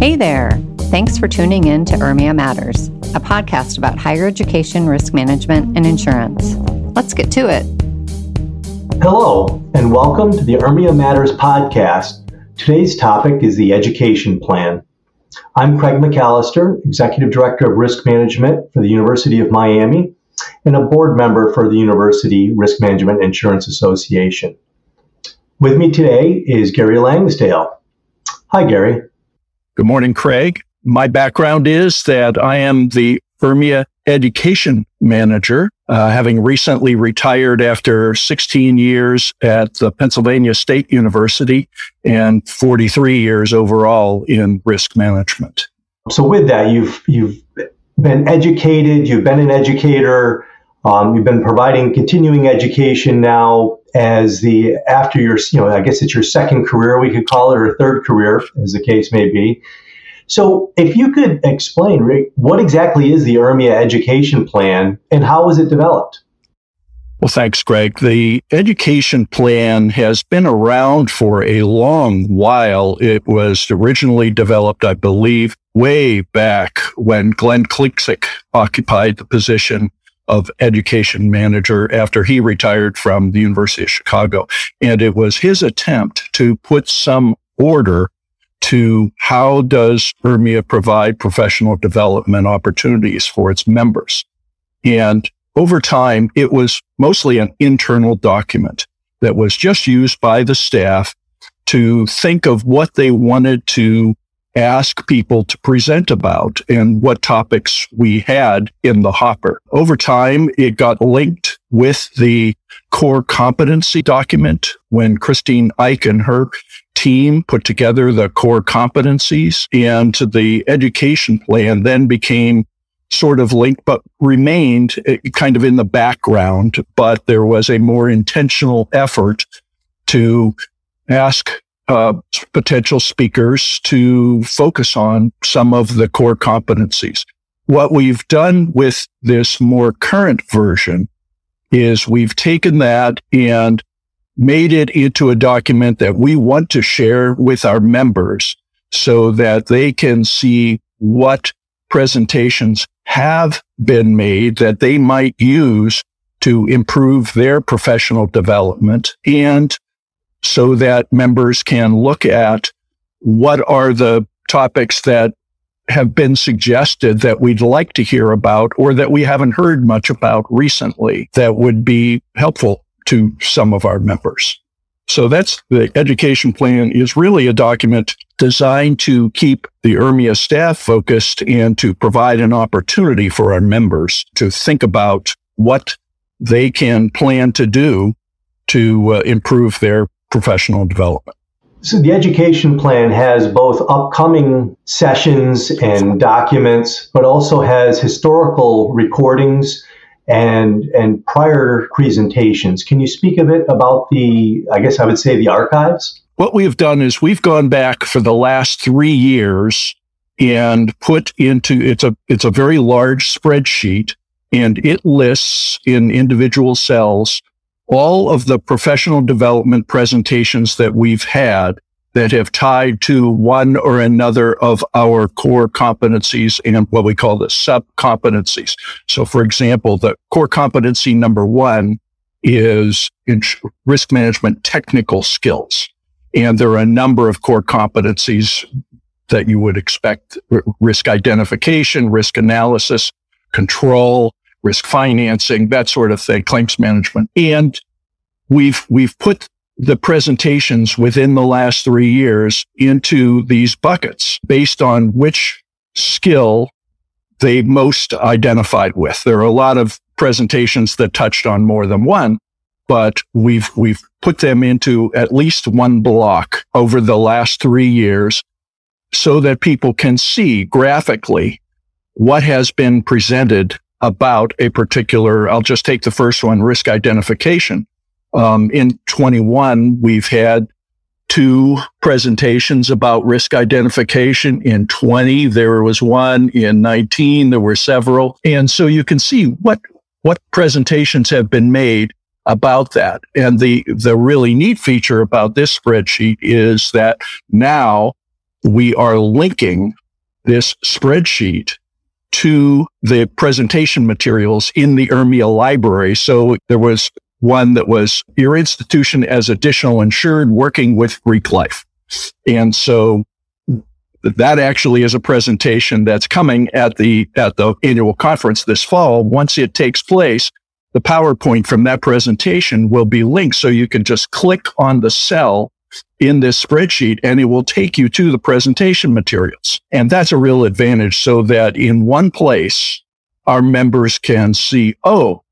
Hey there. Thanks for tuning in to URMIA Matters, a podcast about higher education, risk management, and insurance. Let's get to it. Hello, and welcome to the URMIA Matters podcast. Today's topic is the education plan. I'm Craig McAllister, Executive Director of Risk Management for the University of Miami and a board member for the University Risk Management Insurance Association. With me today is Gary Langsdale. Hi, Gary. Good morning, Craig. My background is that I am the URMIA education manager, uh, having recently retired after 16 years at the Pennsylvania State University and 43 years overall in risk management. So, with that, you've you've been educated, you've been an educator, um, you've been providing continuing education now as the after your you know I guess it's your second career we could call it or third career as the case may be. So if you could explain Rick, what exactly is the URMIA education plan and how was it developed? Well, thanks, Greg. The education plan has been around for a long while. It was originally developed, I believe, way back when Glenn Klingsik occupied the position of education manager after he retired from the University of Chicago. And it was his attempt to put some order to how does URMIA provide professional development opportunities for its members. And over time, it was mostly an internal document that was just used by the staff to think of what they wanted to ask people to present about and what topics we had in the hopper. Over time, it got linked with the core competency document when Christine Ike and her team put together the core competencies and the education plan then became sort of linked, but remained eh, kind of in the background. But there was a more intentional effort to ask uh, potential speakers to focus on some of the core competencies. What we've done with this more current version is we've taken that and made it into a document that we want to share with our members so that they can see what presentations have been made that they might use to improve their professional development and so that members can look at what are the topics that have been suggested that we'd like to hear about or that we haven't heard much about recently that would be helpful to some of our members. So that's the education plan is really a document designed to keep the URMIA staff focused and to provide an opportunity for our members to think about what they can plan to do to uh, improve their professional development. So the education plan has both upcoming sessions and documents, but also has historical recordings and and prior presentations. Can you speak a bit about the I guess I would say the archives? What we've done is we've gone back for the last 3 years and put into it's a it's a very large spreadsheet and it lists in individual cells all of the professional development presentations that we've had that have tied to one or another of our core competencies and what we call the sub competencies. So, for example, the core competency number one is risk management technical skills. And there are a number of core competencies that you would expect risk identification, risk analysis, control, risk financing, that sort of thing, claims management. And we've, we've put the presentations within the last three years into these buckets based on which skill they most identified with. There are a lot of presentations that touched on more than one, but we've, we've put them into at least one block over the last three years so that people can see graphically what has been presented about a particular, I'll just take the first one, risk identification. Um, in 21, we've had two presentations about risk identification. In 20, there was one. In 19, there were several. And so you can see what, what presentations have been made about that. And the, the really neat feature about this spreadsheet is that now we are linking this spreadsheet to the presentation materials in the URMIA library. So there was one that was your institution as additional insured working with Greek life. And so that actually is a presentation that's coming at the, at the annual conference this fall. Once it takes place, the PowerPoint from that presentation will be linked. So you can just click on the cell in this spreadsheet and it will take you to the presentation materials. And that's a real advantage so that in one place, our members can see, oh,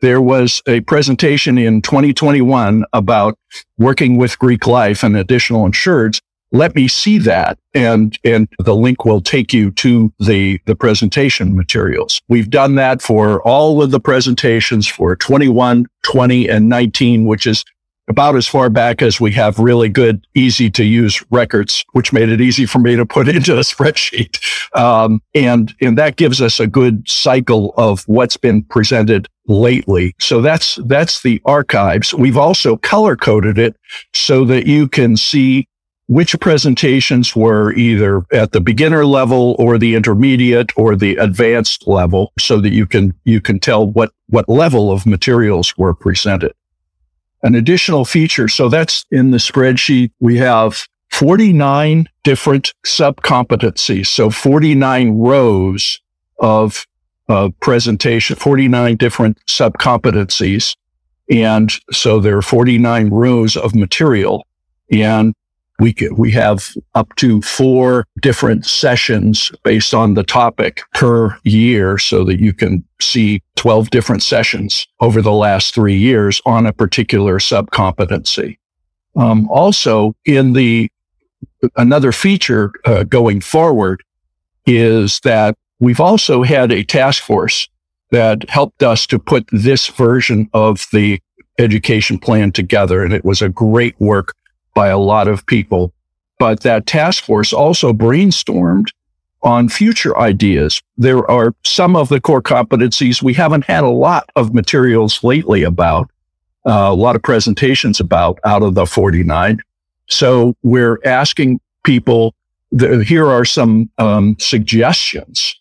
there was a presentation in 2021 about working with Greek life and additional insureds. Let me see that. And, and the link will take you to the, the presentation materials. We've done that for all of the presentations for 21, 20, and 19, which is about as far back as we have really good, easy to use records, which made it easy for me to put into a spreadsheet. Um, and, and that gives us a good cycle of what's been presented lately. So that's, that's the archives. We've also color coded it so that you can see which presentations were either at the beginner level or the intermediate or the advanced level so that you can, you can tell what, what level of materials were presented an additional feature. So that's in the spreadsheet. We have 49 different subcompetencies. So 49 rows of uh, presentation, 49 different subcompetencies. And so there are 49 rows of material. And we we have up to four different sessions based on the topic per year so that you can see 12 different sessions over the last three years on a particular subcompetency. Um, also in the another feature uh, going forward is that we've also had a task force that helped us to put this version of the education plan together. And it was a great work by a lot of people. But that task force also brainstormed on future ideas. There are some of the core competencies we haven't had a lot of materials lately about, uh, a lot of presentations about out of the 49. So we're asking people, the, here are some um, suggestions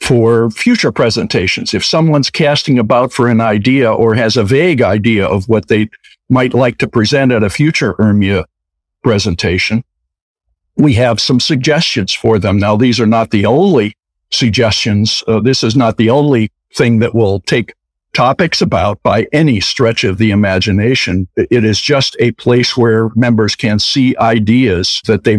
for future presentations. If someone's casting about for an idea or has a vague idea of what they might like to present at a future URMIA presentation, we have some suggestions for them. Now, these are not the only suggestions. Uh, this is not the only thing that will take topics about by any stretch of the imagination. It is just a place where members can see ideas that they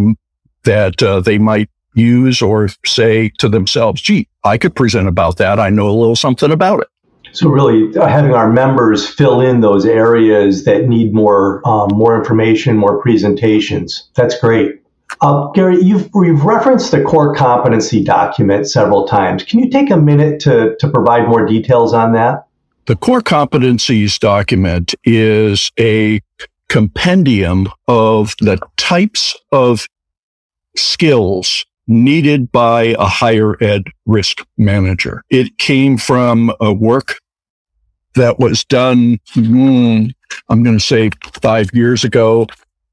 that uh, they might use or say to themselves, "Gee, I could present about that. I know a little something about it." So really, having our members fill in those areas that need more um, more information, more presentations. That's great. Uh, Gary, you've, you've referenced the core competency document several times. Can you take a minute to, to provide more details on that? The core competencies document is a compendium of the types of skills needed by a higher ed risk manager. It came from a work that was done, mm, I'm going to say five years ago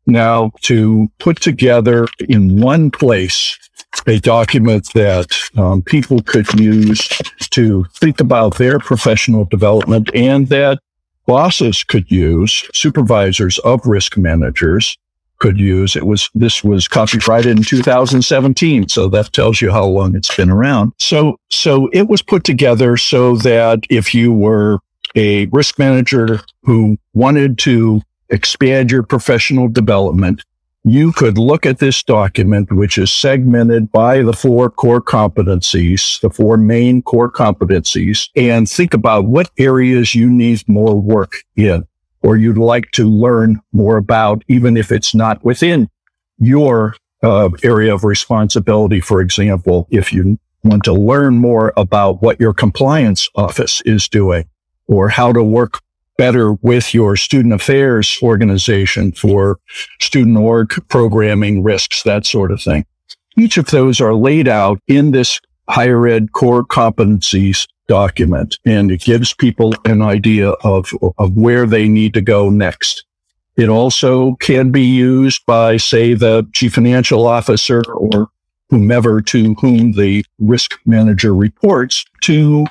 now to put together in one place a document that um, people could use to think about their professional development and that bosses could use, supervisors of risk managers could use. It was, this was copyrighted in 2017. So that tells you how long it's been around. So, so it was put together so that if you were a risk manager who wanted to expand your professional development, you could look at this document, which is segmented by the four core competencies, the four main core competencies, and think about what areas you need more work in or you'd like to learn more about, even if it's not within your uh, area of responsibility. For example, if you want to learn more about what your compliance office is doing or how to work better with your student affairs organization for student org programming risks, that sort of thing. Each of those are laid out in this higher ed core competencies document and it gives people an idea of, of where they need to go next. It also can be used by, say, the chief financial officer or whomever to whom the risk manager reports to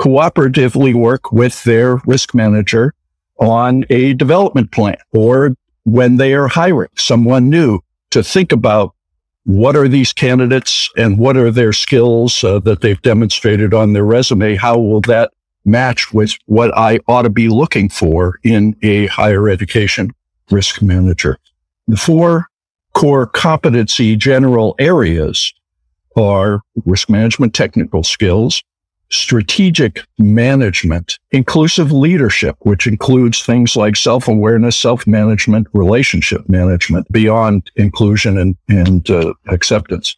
cooperatively work with their risk manager on a development plan or when they are hiring someone new to think about what are these candidates and what are their skills uh, that they've demonstrated on their resume? How will that match with what I ought to be looking for in a higher education risk manager? The four core competency general areas are risk management technical skills, strategic management, inclusive leadership, which includes things like self-awareness, self-management, relationship management beyond inclusion and, and uh, acceptance.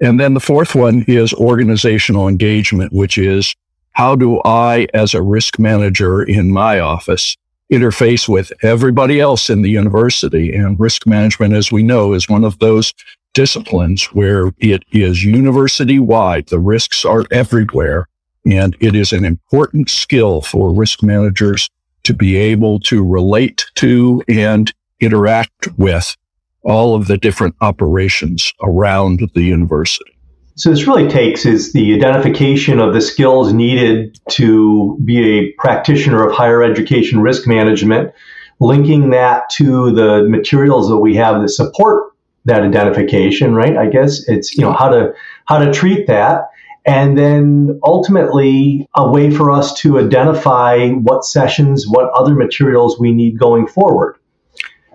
And then the fourth one is organizational engagement, which is how do I, as a risk manager in my office, interface with everybody else in the university? And risk management, as we know, is one of those disciplines where it is university wide. The risks are everywhere. And it is an important skill for risk managers to be able to relate to and interact with all of the different operations around the university. So this really takes is the identification of the skills needed to be a practitioner of higher education risk management, linking that to the materials that we have that support that identification, right? I guess it's you know how to how to treat that and then ultimately a way for us to identify what sessions, what other materials we need going forward.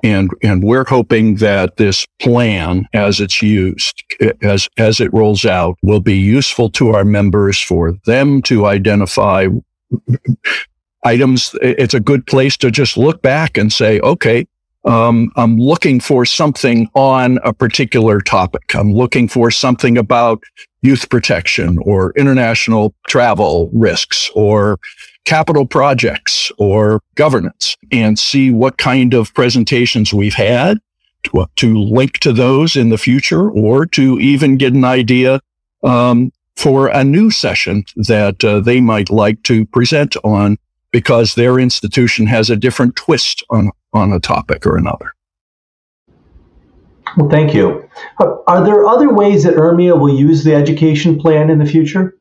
And, and we're hoping that this plan, as it's used, as, as it rolls out, will be useful to our members for them to identify items. It's a good place to just look back and say, okay, um, I'm looking for something on a particular topic. I'm looking for something about youth protection or international travel risks or capital projects or governance and see what kind of presentations we've had to, to link to those in the future or to even get an idea um, for a new session that uh, they might like to present on because their institution has a different twist on, on a topic or another. Well, thank you. Uh, are there other ways that URMIA will use the education plan in the future?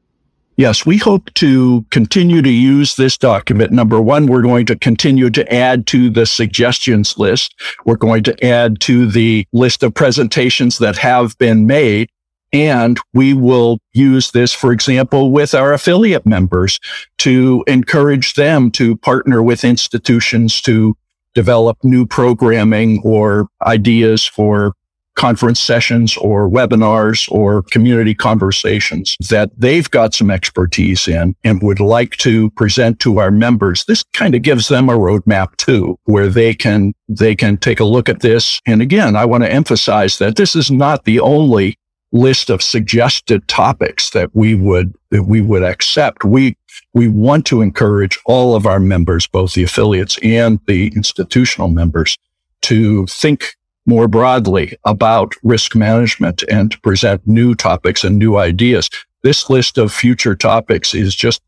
Yes, we hope to continue to use this document. Number one, we're going to continue to add to the suggestions list. We're going to add to the list of presentations that have been made. And we will use this, for example, with our affiliate members to encourage them to partner with institutions to develop new programming or ideas for conference sessions or webinars or community conversations that they've got some expertise in and would like to present to our members. This kind of gives them a roadmap too, where they can, they can take a look at this. And again, I want to emphasize that this is not the only list of suggested topics that we would, that we would accept. We, we want to encourage all of our members, both the affiliates and the institutional members to think more broadly about risk management and to present new topics and new ideas. This list of future topics is just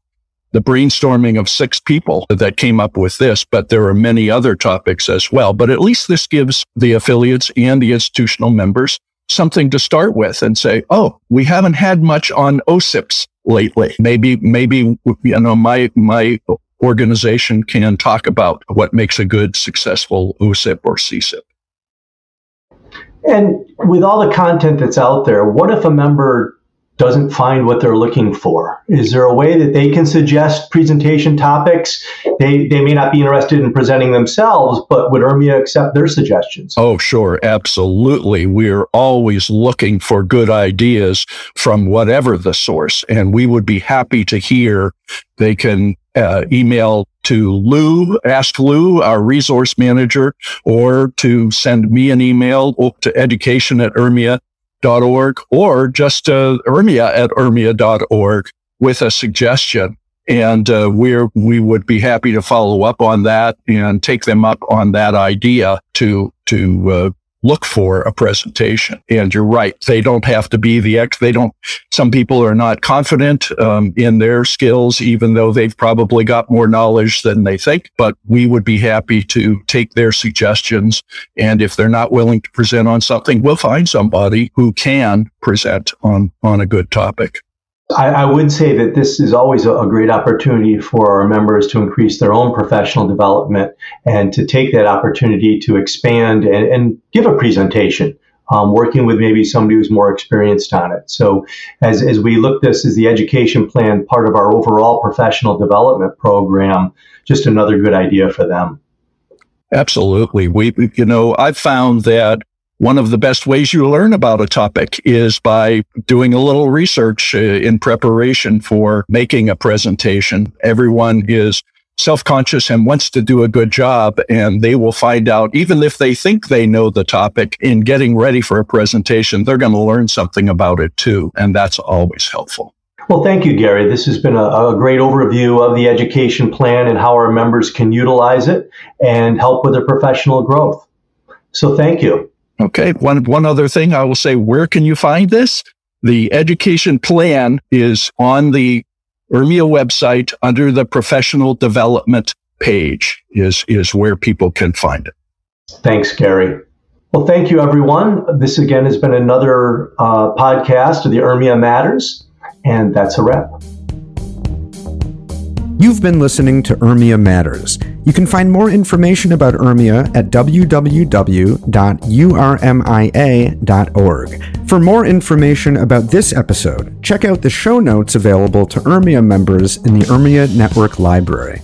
the brainstorming of six people that came up with this, but there are many other topics as well. But at least this gives the affiliates and the institutional members something to start with and say, Oh, we haven't had much on OCIPs lately. Maybe, maybe, you know, my, my organization can talk about what makes a good, successful OCIP or CCIP. And with all the content that's out there, what if a member doesn't find what they're looking for? Is there a way that they can suggest presentation topics? They, they may not be interested in presenting themselves, but would URMIA accept their suggestions? Oh, sure. Absolutely. We're always looking for good ideas from whatever the source, and we would be happy to hear. They can uh, email to Lou, ask Lou, our resource manager, or to send me an email to education at urmia.org or just uh, urmia at urmia.org with a suggestion. And uh, we're, we would be happy to follow up on that and take them up on that idea to, to uh, look for a presentation. And you're right. They don't have to be the ex. They don't, some people are not confident um, in their skills, even though they've probably got more knowledge than they think. But we would be happy to take their suggestions. And if they're not willing to present on something, we'll find somebody who can present on, on a good topic. I, I, would say that this is always a, a, great opportunity for our members to increase their own professional development and to take that opportunity to expand and, and give a presentation. Um, working with maybe somebody who's more experienced on it. So, as, as we look this as the education plan part of our overall professional development program, just another good idea for them. Absolutely. We, you know, I've found that one of the best ways you learn about a topic is by doing a little research uh, in preparation for making a presentation. Everyone is self-conscious and wants to do a good job and they will find out even if they think they know the topic in getting ready for a presentation they're going to learn something about it too and that's always helpful well, thank you, Gary. This has been a, a, great overview of the education plan and how our members can utilize it and help with their professional growth. So, thank you. Okay. One, one other thing I will say, where can you find this? The education plan is on the URMIA website under the professional development page is, is where people can find it. Thanks, Gary. Well, thank you, everyone. This again has been another uh, podcast of the URMIA Matters, and that's a wrap. You've been listening to URMIA Matters. You can find more information about URMIA at www.urmia.org. For more information about this episode, check out the show notes available to URMIA members in the URMIA Network Library.